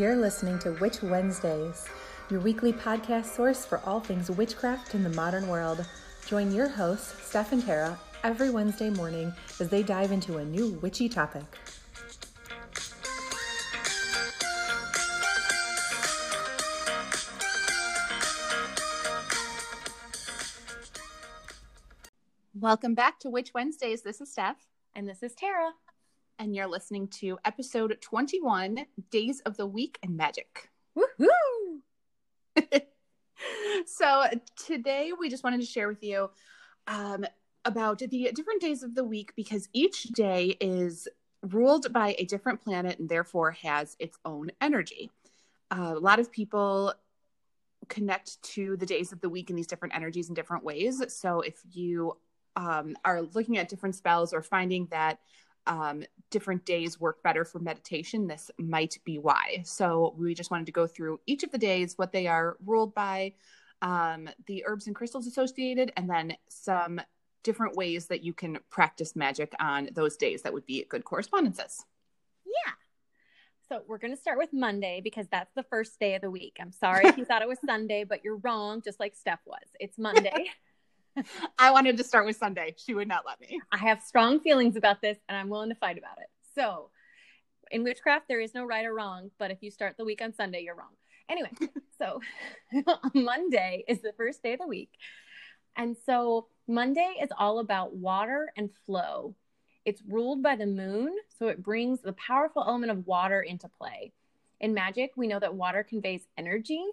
You're listening to Witch Wednesdays, your weekly podcast source for all things witchcraft in the modern world. Join your hosts, Steph and Tara, every Wednesday morning as they dive into a new witchy topic. Welcome back to Witch Wednesdays. This is Steph, And this is Tara. And you're listening to episode 21 Days of the Week and Magic. Woohoo! so, today we just wanted to share with you um, about the different days of the week because each day is ruled by a different planet and therefore has its own energy. Uh, a lot of people connect to the days of the week and these different energies in different ways. So, if you um, are looking at different spells or finding that um, different days work better for meditation, this might be why. So, we just wanted to go through each of the days, what they are ruled by, um, the herbs and crystals associated, and then some different ways that you can practice magic on those days that would be good correspondences. Yeah. So we're going to start with Monday because that's the first day of the week. I'm sorry if you thought it was Sunday, but you're wrong, just like Steph was. It's Monday. I wanted to start with Sunday. She would not let me. I have strong feelings about this and I'm willing to fight about it. So in witchcraft, there is no right or wrong, but if you start the week on Sunday, you're wrong. Anyway, so Monday is the first day of the week. And so Monday is all about water and flow. It's ruled by the moon, so it brings the powerful element of water into play. In magic, we know that water conveys energy,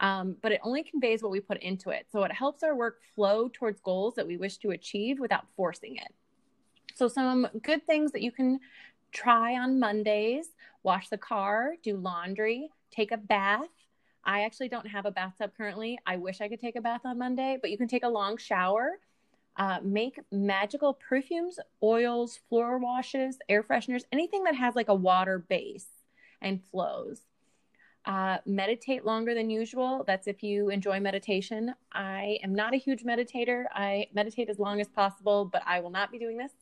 um, but it only conveys what we put into it. So it helps our work flow towards goals that we wish to achieve without forcing it. So, some good things that you can try on Mondays wash the car, do laundry, take a bath. I actually don't have a bathtub currently. I wish I could take a bath on Monday, but you can take a long shower. Uh, make magical perfumes, oils, floor washes, air fresheners, anything that has like a water base and flows. Uh, meditate longer than usual. That's if you enjoy meditation. I am not a huge meditator. I meditate as long as possible, but I will not be doing this.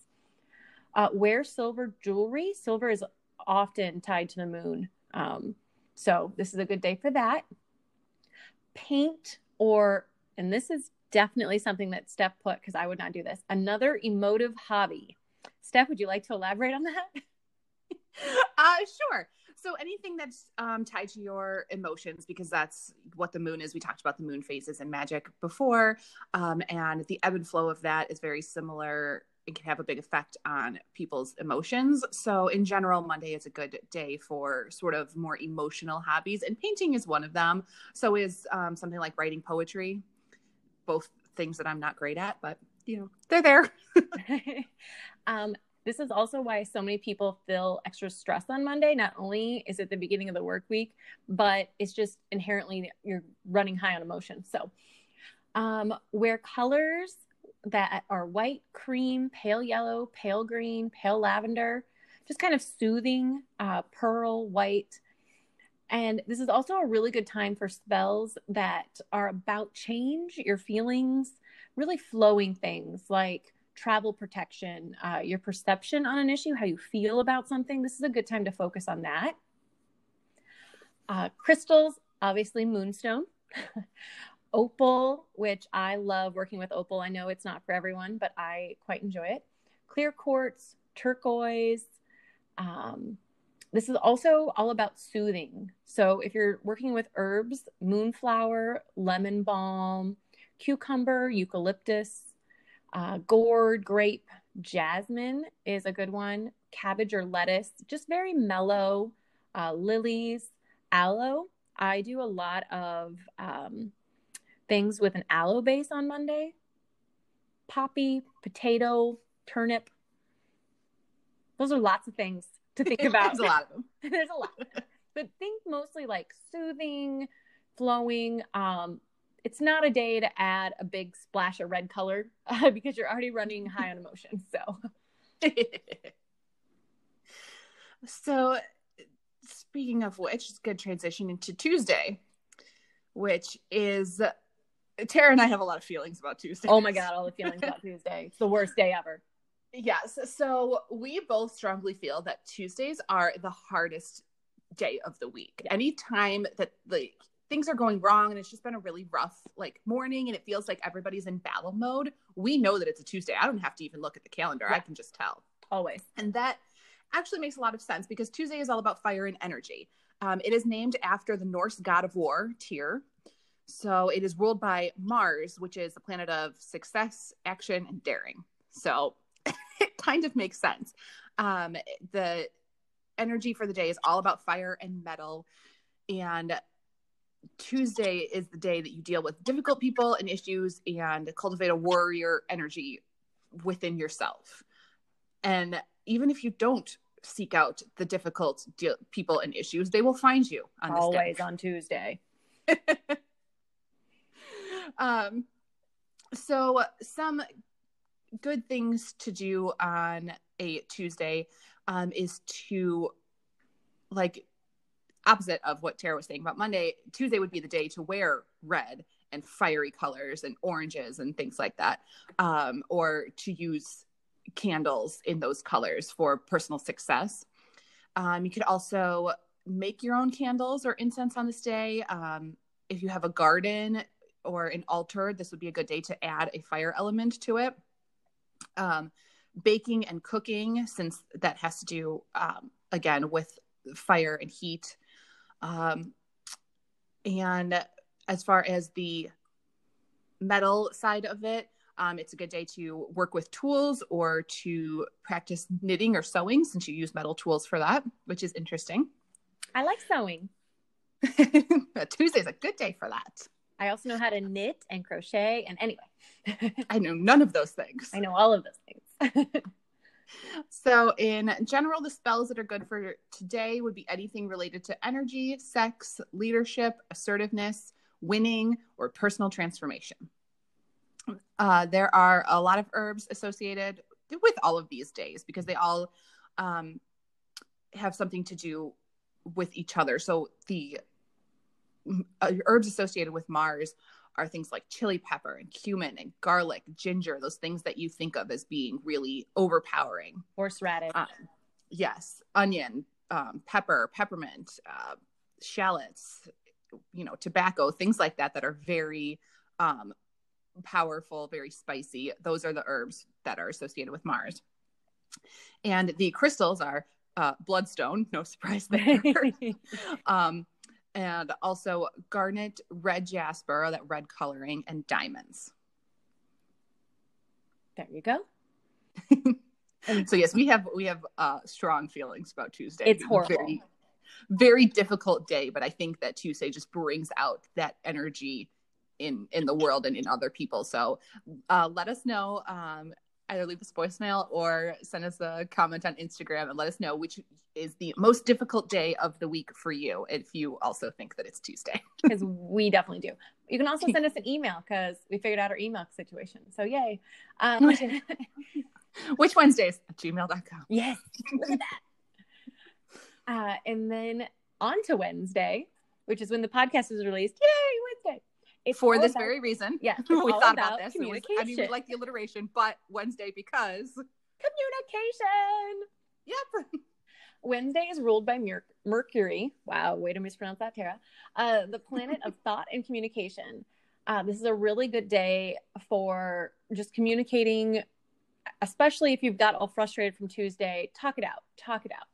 Uh, wear silver jewelry. Silver is often tied to the moon. Um, so this is a good day for that. Paint or, and this is definitely something that Steph put because I would not do this. Another emotive hobby. Steph, would you like to elaborate on that? Uh, sure. So anything that's um, tied to your emotions, because that's what the moon is. We talked about the moon phases and magic before, um, and the ebb and flow of that is very similar. It can have a big effect on people's emotions. So, in general, Monday is a good day for sort of more emotional hobbies, and painting is one of them. So, is um, something like writing poetry. Both things that I'm not great at, but you know, they're there. um, this is also why so many people feel extra stress on Monday. Not only is it the beginning of the work week, but it's just inherently you're running high on emotion. So, um, wear colors that are white, cream, pale yellow, pale green, pale lavender, just kind of soothing, uh, pearl, white. And this is also a really good time for spells that are about change, your feelings, really flowing things like travel protection, uh, your perception on an issue, how you feel about something. This is a good time to focus on that. Uh, crystals, obviously, moonstone. opal, which I love working with opal. I know it's not for everyone, but I quite enjoy it. Clear quartz, turquoise. Um, this is also all about soothing. So if you're working with herbs, moonflower, lemon balm, cucumber, eucalyptus, uh, gourd, grape, jasmine is a good one. Cabbage or lettuce, just very mellow. Uh, lilies, aloe. I do a lot of um, things with an aloe base on Monday. Poppy, potato, turnip. Those are lots of things to think about. There's a lot of them. There's a lot. But think mostly like soothing, flowing. Um, it's not a day to add a big splash of red color uh, because you're already running high on emotion. So, so speaking of which, it's a good transition into Tuesday, which is Tara and I have a lot of feelings about Tuesday. oh my God, all the feelings about Tuesday. It's the worst day ever. Yes. So we both strongly feel that Tuesdays are the hardest day of the week. Anytime that like things are going wrong and it's just been a really rough like morning and it feels like everybody's in battle mode, we know that it's a Tuesday. I don't have to even look at the calendar. Yeah. I can just tell. Always. And that actually makes a lot of sense because Tuesday is all about fire and energy. Um, it is named after the Norse god of war, Tyr. So it is ruled by Mars, which is the planet of success, action, and daring. So it kind of makes sense. Um, the energy for the day is all about fire and metal. And Tuesday is the day that you deal with difficult people and issues and cultivate a warrior energy within yourself. And even if you don't seek out the difficult deal- people and issues, they will find you on this Always on Tuesday. um, so some good things to do on a Tuesday um, is to like opposite of what Tara was saying about Monday. Tuesday would be the day to wear red and fiery colors and oranges and things like that, um, or to use candles in those colors for personal success. Um, you could also make your own candles or incense on this day. Um, if you have a garden or an altar, this would be a good day to add a fire element to it. Um, baking and cooking, since that has to do, um, again, with fire and heat. Um, and as far as the metal side of it, um, it's a good day to work with tools or to practice knitting or sewing since you use metal tools for that, which is interesting. I like sewing. Tuesday's a good day for that. I also know how to knit and crochet. And anyway, I know none of those things. I know all of those things. So, in general, the spells that are good for today would be anything related to energy, sex, leadership, assertiveness, winning, or personal transformation. Uh, there are a lot of herbs associated with all of these days because they all um, have something to do with each other. So, the uh, herbs associated with Mars are things like chili pepper and cumin and garlic, ginger, those things that you think of as being really overpowering. Horseradish. Um, yes, onion, um, pepper, peppermint, uh, shallots, you know, tobacco, things like that that are very um, powerful, very spicy. Those are the herbs that are associated with Mars. And the crystals are uh, bloodstone, no surprise there. um, and also garnet, red jasper, that red coloring, and diamonds. there you go. so yes, we have we have uh, strong feelings about Tuesday. It's horrible. Very, very difficult day, but I think that Tuesday just brings out that energy in in the world and in other people. So uh, let us know. Um, either leave us voicemail or send us a comment on Instagram and let us know which is the most difficult day of the week for you if you also think that it's Tuesday. Because we definitely do. You can also send us an email because we figured out our email situation. So yay. Um, Witch Wednesdays gmail.com. yes. Look at that. Uh, and then on to Wednesday, which is when the podcast is released. Yay. It's For this about- very reason. Yeah, we thought about, this. I mean, we like the alliteration, but Wednesday because communication. yep. Wednesday is ruled by Mer- Mercury. Wow, way to mispronounce that, Tara. Uh, the planet of thought and communication. Uh, this is a really good day for just communicating, especially if you've got all frustrated from Tuesday. Talk it out. Talk it out.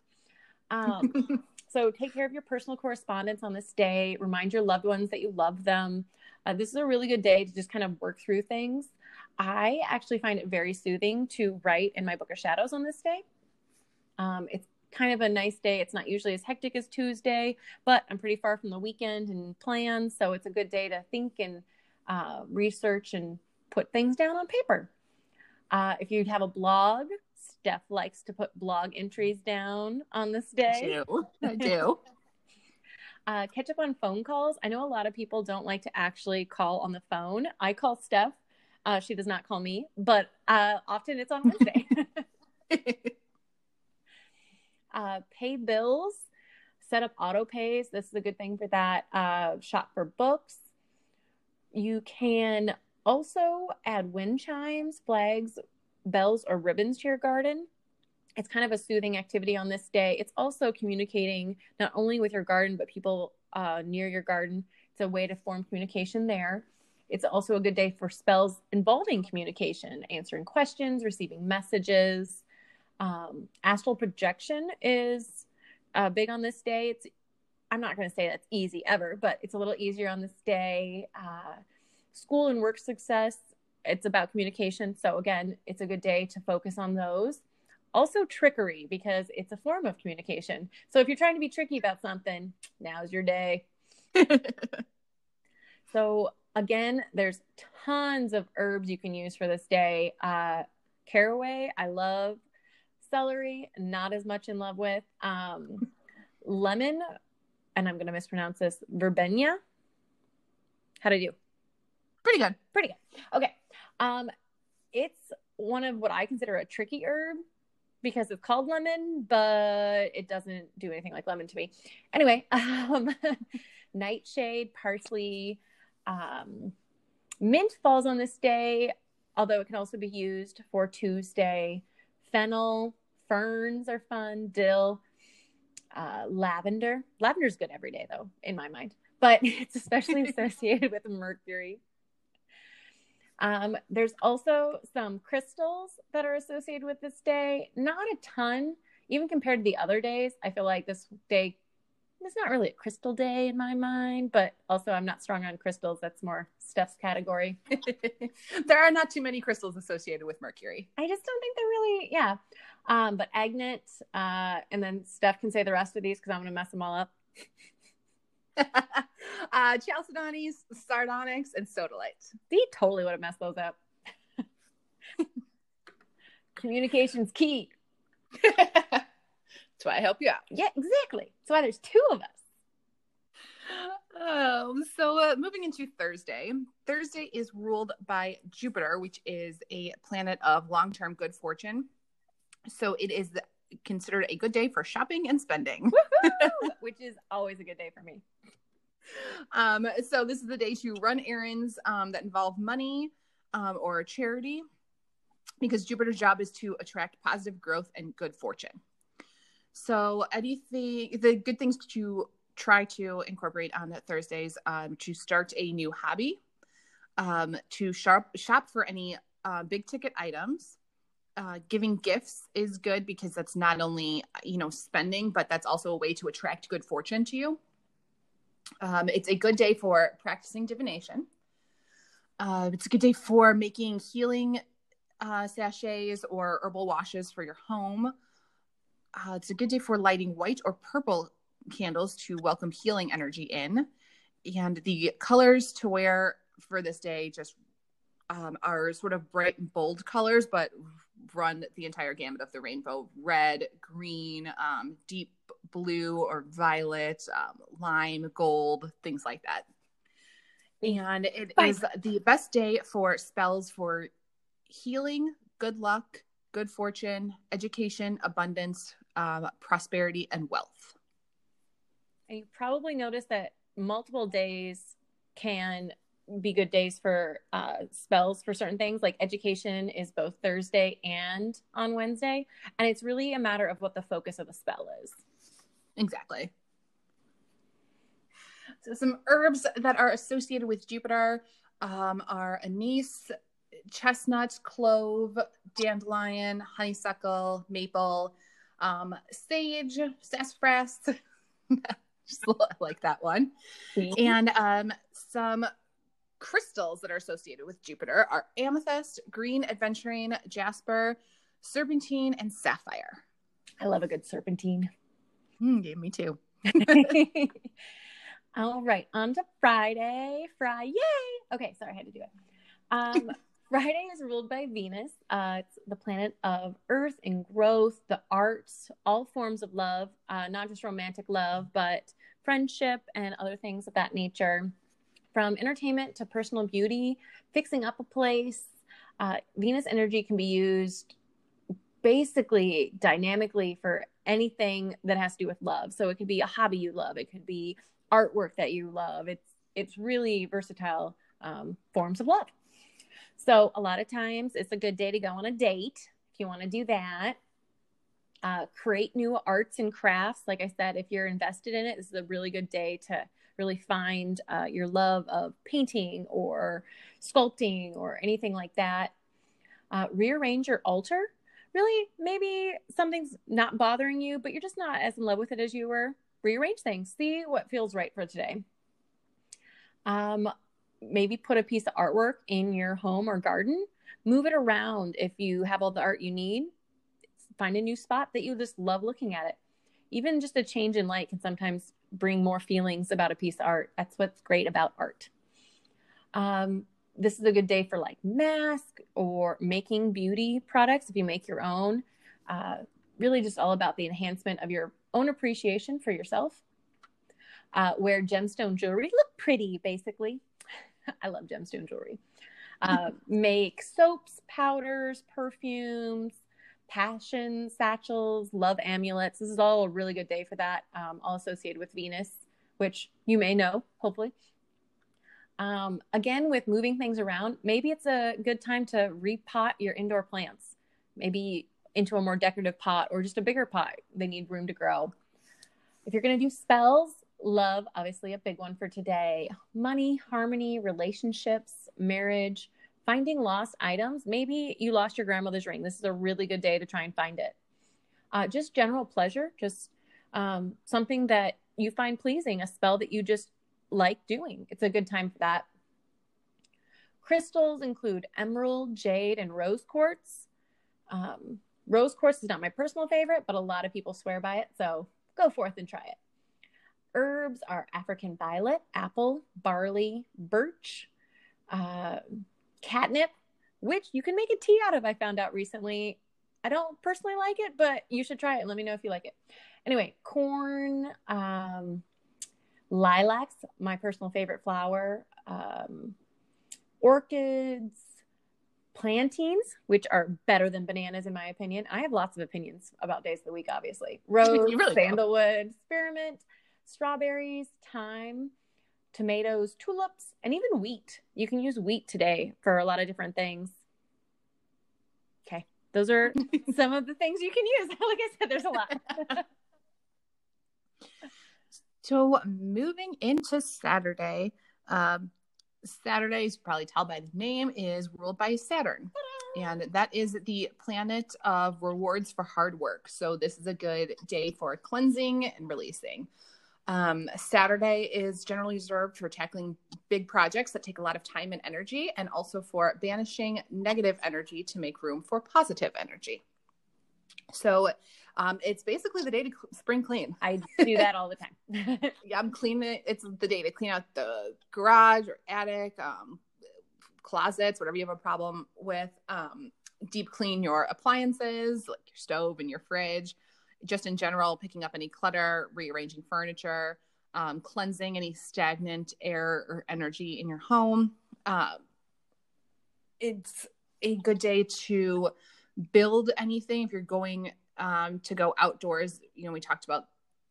Um, so take care of your personal correspondence on this day. Remind your loved ones that you love them. Uh, this is a really good day to just kind of work through things. I actually find it very soothing to write in my book of shadows on this day. Um, it's kind of a nice day. It's not usually as hectic as Tuesday, but I'm pretty far from the weekend and plans, so it's a good day to think and uh, research and put things down on paper. Uh, if you have a blog, Steph likes to put blog entries down on this I day. do. I do. Uh, catch up on phone calls. I know a lot of people don't like to actually call on the phone. I call Steph. Uh, she does not call me, but uh, often it's on Wednesday. uh, pay bills, set up auto pays. This is a good thing for that. Uh, shop for books. You can also add wind chimes, flags, bells, or ribbons to your garden. it's kind of a soothing activity on this day. It's also communicating not only with your garden, but people uh, near your garden. It's a way to form communication there. It's also a good day for spells involving communication, answering questions, receiving messages. Um, astral projection is uh, big on this day. It's I'm not going to say that's easy ever, but it's a little easier on this day. Uh, school and work success, it's about communication. So, again, it's a good day to focus on those. Also, trickery, because it's a form of communication. So, if you're trying to be tricky about something, now's your day. so, again, there's tons of herbs you can use for this day. Uh, caraway, I love. Celery, not as much in love with. Um, lemon, and I'm going to mispronounce this, verbena. How'd I do? Pretty good. Pretty good. Okay. Um, it's one of what I consider a tricky herb because it's called lemon, but it doesn't do anything like lemon to me. Anyway, um, nightshade, parsley, um, mint falls on this day, although it can also be used for Tuesday. Fennel, ferns are fun, dill, uh, lavender. Lavender's good every day, though, in my mind, but it's especially associated with Mercury. Um, there's also some crystals that are associated with this day. Not a ton, even compared to the other days. I feel like this day it's not really a crystal day in my mind, but also I'm not strong on crystals. That's more Steph's category. there are not too many crystals associated with Mercury. I just don't think they're really, yeah. Um, but Agnet, uh, and then Steph can say the rest of these because I'm going to mess them all up. uh, chalcedonies, sardonyx, and sodalite. See, totally would have messed those up. Communication's key. That's why I help you out. Yeah, exactly. That's why there's two of us. Um, so uh, moving into Thursday, Thursday is ruled by Jupiter, which is a planet of long-term good fortune. So it is considered a good day for shopping and spending, which is always a good day for me. Um, so this is the day to run errands um, that involve money um, or charity, because Jupiter's job is to attract positive growth and good fortune. So anything, the good things to try to incorporate on Thursdays um, to start a new hobby, um, to shop shop for any uh, big ticket items. Uh, giving gifts is good because that's not only you know spending, but that's also a way to attract good fortune to you. Um, it's a good day for practicing divination. Uh, it's a good day for making healing uh, sachets or herbal washes for your home. Uh, it's a good day for lighting white or purple candles to welcome healing energy in. And the colors to wear for this day just um, are sort of bright and bold colors, but run the entire gamut of the rainbow red, green, um, deep blue or violet, um, lime, gold, things like that. And it Bye. is the best day for spells for healing, good luck, good fortune, education, abundance, um, prosperity, and wealth. And you probably noticed that multiple days can be good days for uh, spells for certain things. Like education is both Thursday and on Wednesday. And it's really a matter of what the focus of the spell is. Exactly. So, some herbs that are associated with Jupiter um, are anise, chestnut, clove, dandelion, honeysuckle, maple, um, sage, sassafras. Just like that one. And um, some crystals that are associated with Jupiter are amethyst, green adventurine, jasper, serpentine, and sapphire. I love a good serpentine. Mm, yeah, me too. All right, on to Friday. Friday. Okay, sorry, I had to do it. Um, Friday is ruled by Venus. Uh, it's the planet of earth and growth, the arts, all forms of love, uh, not just romantic love, but friendship and other things of that nature. From entertainment to personal beauty, fixing up a place, uh, Venus energy can be used basically dynamically for anything that has to do with love. So it could be a hobby you love, it could be artwork that you love. It's it's really versatile um, forms of love. So a lot of times it's a good day to go on a date if you want to do that. Uh, create new arts and crafts. Like I said, if you're invested in it, this is a really good day to really find uh, your love of painting or sculpting or anything like that. Uh, rearrange your altar. Really, maybe something's not bothering you, but you're just not as in love with it as you were. Rearrange things. See what feels right for today. Um, maybe put a piece of artwork in your home or garden. Move it around if you have all the art you need. Find a new spot that you just love looking at it. Even just a change in light can sometimes bring more feelings about a piece of art. That's what's great about art. Um, this is a good day for like mask or making beauty products if you make your own. Uh, really, just all about the enhancement of your own appreciation for yourself. Uh, wear gemstone jewelry, look pretty, basically. I love gemstone jewelry. Uh, make soaps, powders, perfumes, passion satchels, love amulets. This is all a really good day for that, um, all associated with Venus, which you may know, hopefully. Um, again, with moving things around, maybe it's a good time to repot your indoor plants, maybe into a more decorative pot or just a bigger pot. They need room to grow. If you're going to do spells, love, obviously, a big one for today. Money, harmony, relationships, marriage, finding lost items. Maybe you lost your grandmother's ring. This is a really good day to try and find it. Uh, just general pleasure, just um, something that you find pleasing, a spell that you just like doing. It's a good time for that. Crystals include emerald, jade, and rose quartz. Um, rose quartz is not my personal favorite, but a lot of people swear by it. So go forth and try it. Herbs are African violet, apple, barley, birch. Uh, catnip, which you can make a tea out of, I found out recently. I don't personally like it, but you should try it. Let me know if you like it. Anyway, corn, um, lilacs, my personal favorite flower, um, orchids, plantains, which are better than bananas in my opinion. I have lots of opinions about days of the week, obviously. Rose, really sandalwood, spearmint, strawberries, thyme, tomatoes, tulips, and even wheat. You can use wheat today for a lot of different things. Okay, those are some of the things you can use. Like I said, there's a lot. so, moving into Saturday, um, Saturday, as you probably tell by the name, is ruled by Saturn. And that is the planet of rewards for hard work. So, this is a good day for cleansing and releasing. Um, Saturday is generally reserved for tackling big projects that take a lot of time and energy, and also for banishing negative energy to make room for positive energy. So um, it's basically the day to spring clean. I do that all the time. yeah, I'm cleaning. It's the day to clean out the garage or attic, um, closets, whatever you have a problem with. Um, deep clean your appliances, like your stove and your fridge just in general, picking up any clutter, rearranging furniture, um, cleansing any stagnant air or energy in your home. Uh, it's a good day to build anything if you're going um, to go outdoors. You know, we talked about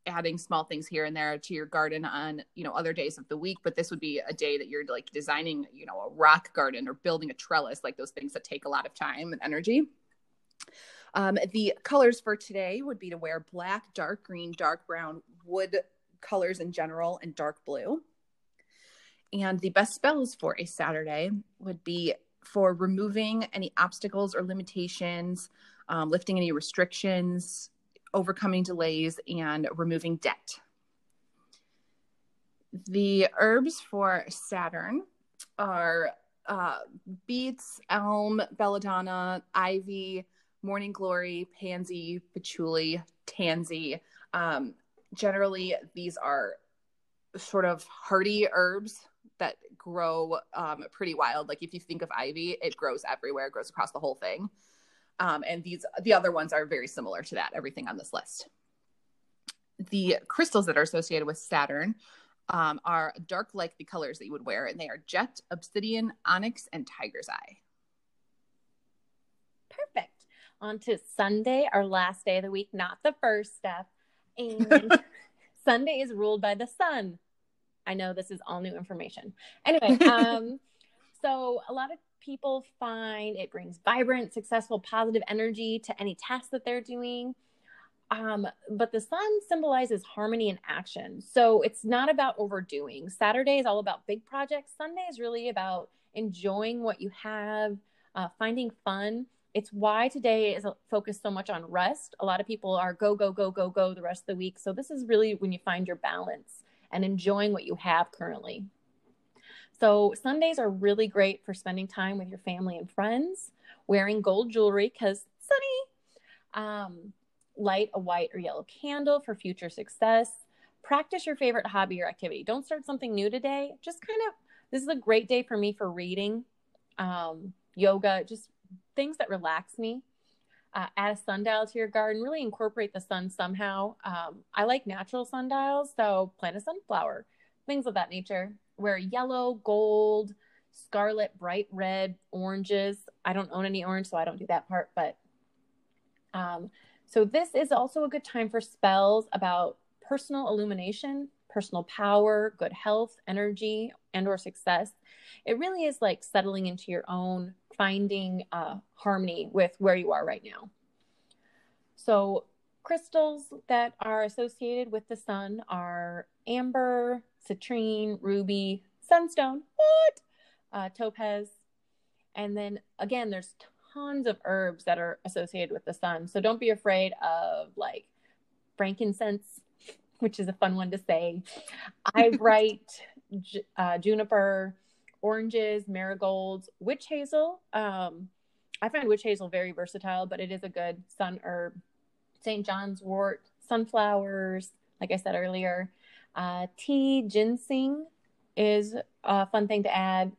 adding small things here and there to your garden on you know other days of the week but this would be a day that you're like designing you know a rock garden or building a trellis like those things that take a lot of time and energy um, the colors for today would be to wear black, dark green, dark brown, wood colors in general, and dark blue. And the best spells for a Saturday would be for removing any obstacles or limitations, um, lifting any restrictions, overcoming delays, and removing debt. The herbs for Saturn are uh, beets, elm, belladonna, ivy, morning glory, pansy, patchouli, tansy. Um, generally, these are sort of hardy herbs that grow um, pretty wild. Like if you think of ivy, it grows everywhere, it grows across the whole thing. Um, and these the other ones are very similar to that. Everything on this list. The crystals that are associated with Saturn um, are dark like the colors that you would wear, and they are jet, obsidian, onyx, and tiger's eye. Perfect on to Sunday, our last day of the week, not the first Steph. And Sunday is ruled by the sun. I know this is all new information. Anyway, um, so a lot of people find it brings vibrant, successful, positive energy to any task that they're doing. Um, but the sun symbolizes harmony and action. So it's not about overdoing. Saturday is all about big projects. Sunday is really about enjoying what you have, uh, finding fun. It's why today is focused so much on rest. A lot of people are go, go, go, go, go the rest of the week. So this is really when you find your balance and enjoying what you have currently. So Sundays are really great for spending time with your family and friends, wearing gold jewelry because sunny. Um, light a white or yellow candle for future success. Practice your favorite hobby or activity. Don't start something new today. Just kind of, this is a great day for me for reading, um, yoga, just things that relax me. Uh, add a sundial to your garden. Really incorporate the sun somehow. Um, I like natural sundials, so plant a sunflower, things of that nature. Wear yellow, gold, scarlet, bright red, oranges. I don't own any orange, so I don't do that part. But um, so this is also a good time for spells about personal illumination, personal power, good health, energy, and or success. It really is like settling into your own, finding uh, harmony with where you are right now. So crystals that are associated with the sun are amber, citrine, ruby, sunstone, what? Uh, topaz. And then again, there's tons of herbs that are associated with the sun. So don't be afraid of like frankincense, which is a fun one to say. I write uh, juniper, oranges, marigolds, witch hazel. Um, I find witch hazel very versatile, but it is a good sun herb. St. John's wort, sunflowers, like I said earlier. Uh, tea, ginseng is a fun thing to add.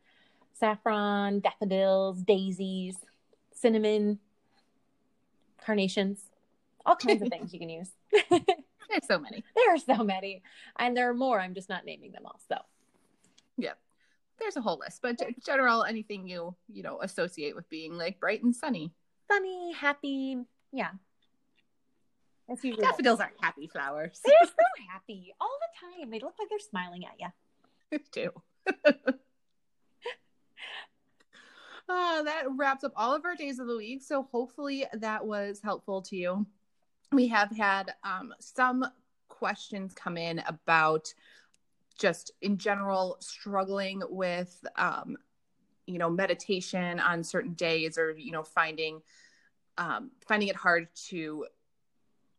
Saffron, daffodils, daisies cinnamon, carnations, all kinds of things you can use. There's so many. There are so many. And there are more. I'm just not naming them all. So, yeah. There's a whole list, but general anything you, you know, associate with being like bright and sunny. Sunny, happy. Yeah. That's usually Daffodils aren't happy flowers. They're so happy all the time. They look like they're smiling at you. They do. Uh, that wraps up all of our days of the week. So hopefully that was helpful to you. We have had um, some questions come in about just in general struggling with, um, you know, meditation on certain days or, you know, finding, um, finding it hard to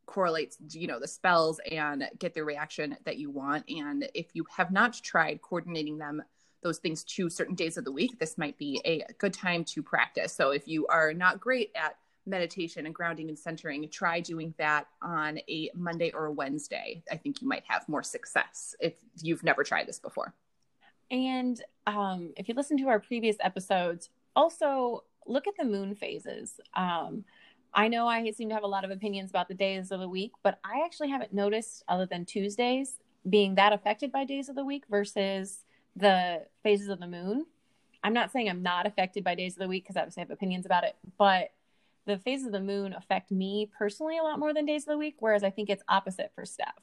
correlate, you know, the spells and get the reaction that you want. And if you have not tried coordinating them those things to certain days of the week, this might be a good time to practice. So if you are not great at meditation and grounding and centering, try doing that on a Monday or a Wednesday. I think you might have more success if you've never tried this before. And um, if you listen to our previous episodes, also look at the moon phases. Um, I know I seem to have a lot of opinions about the days of the week, but I actually haven't noticed, other than Tuesdays, being that affected by days of the week versus the phases of the moon. I'm not saying I'm not affected by days of the week because obviously I have opinions about it, but the phases of the moon affect me personally a lot more than days of the week, whereas I think it's opposite for Steph.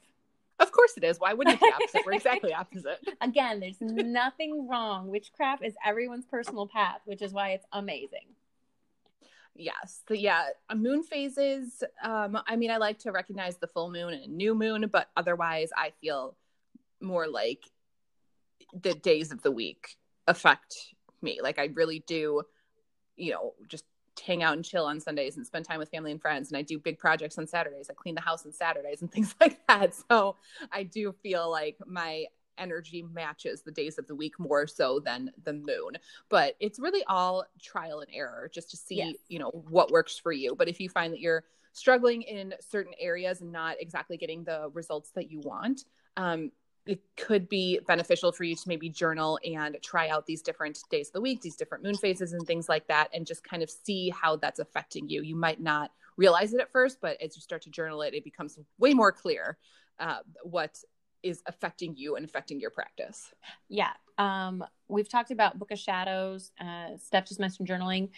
Of course it is. Why wouldn't it be opposite? We're exactly opposite. Again, there's nothing wrong. Witchcraft is everyone's personal path, which is why it's amazing. Yes. The, yeah. Moon phases. Um, I mean, I like to recognize the full moon and new moon, but otherwise I feel more like the days of the week affect me. Like I really do, you know, just hang out and chill on Sundays and spend time with family and friends. And I do big projects on Saturdays. I clean the house on Saturdays and things like that. So I do feel like my energy matches the days of the week more so than the moon. But it's really all trial and error just to see, yes. you know, what works for you. But if you find that you're struggling in certain areas and not exactly getting the results that you want, um, it could be beneficial for you to maybe journal and try out these different days of the week, these different moon phases and things like that, and just kind of see how that's affecting you. You might not realize it at first, but as you start to journal it, it becomes way more clear uh, what is affecting you and affecting your practice. Yeah. Um, we've talked about Book of Shadows. Uh, Steph just mentioned journaling.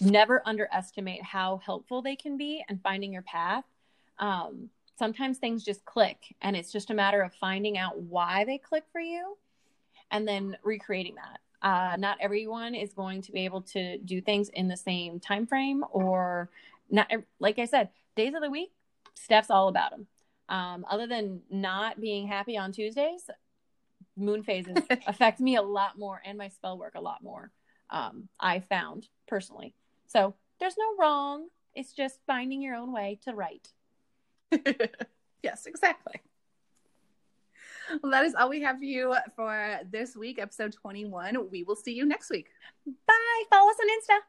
Never underestimate how helpful they can be and finding your path. Um, sometimes things just click and it's just a matter of finding out why they click for you and then recreating that uh, not everyone is going to be able to do things in the same time frame or not like i said days of the week Steph's all about them. Um, other than not being happy on Tuesdays, moon phases affect me a lot more and my spell work a lot more. Um, I found personally. So there's no wrong. It's just finding your own way to write. yes, exactly. Well, that is all we have for you for this week, episode 21. We will see you next week. Bye. Follow us on Insta.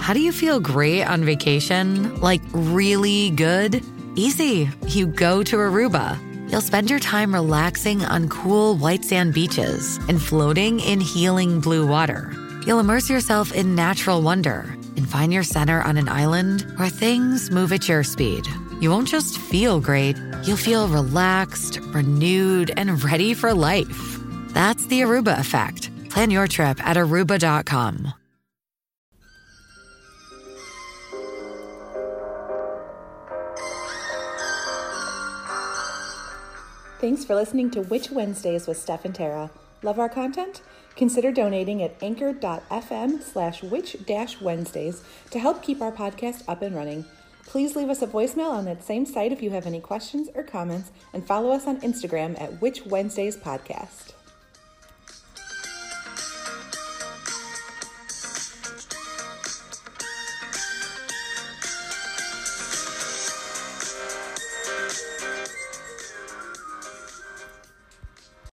How do you feel great on vacation? Like really good? Easy. You go to Aruba. You'll spend your time relaxing on cool white sand beaches and floating in healing blue water. You'll immerse yourself in natural wonder and find your center on an island where things move at your speed. You won't just feel great, you'll feel relaxed, renewed, and ready for life. That's the Aruba effect. Plan your trip at aruba.com. Thanks for listening to Witch Wednesdays with Steph and Tara. Love our content? Consider donating at anchor.fm slash witch Wednesdays to help keep our podcast up and running. Please leave us a voicemail on that same site if you have any questions or comments, and follow us on Instagram at Witch Wednesdays Podcast.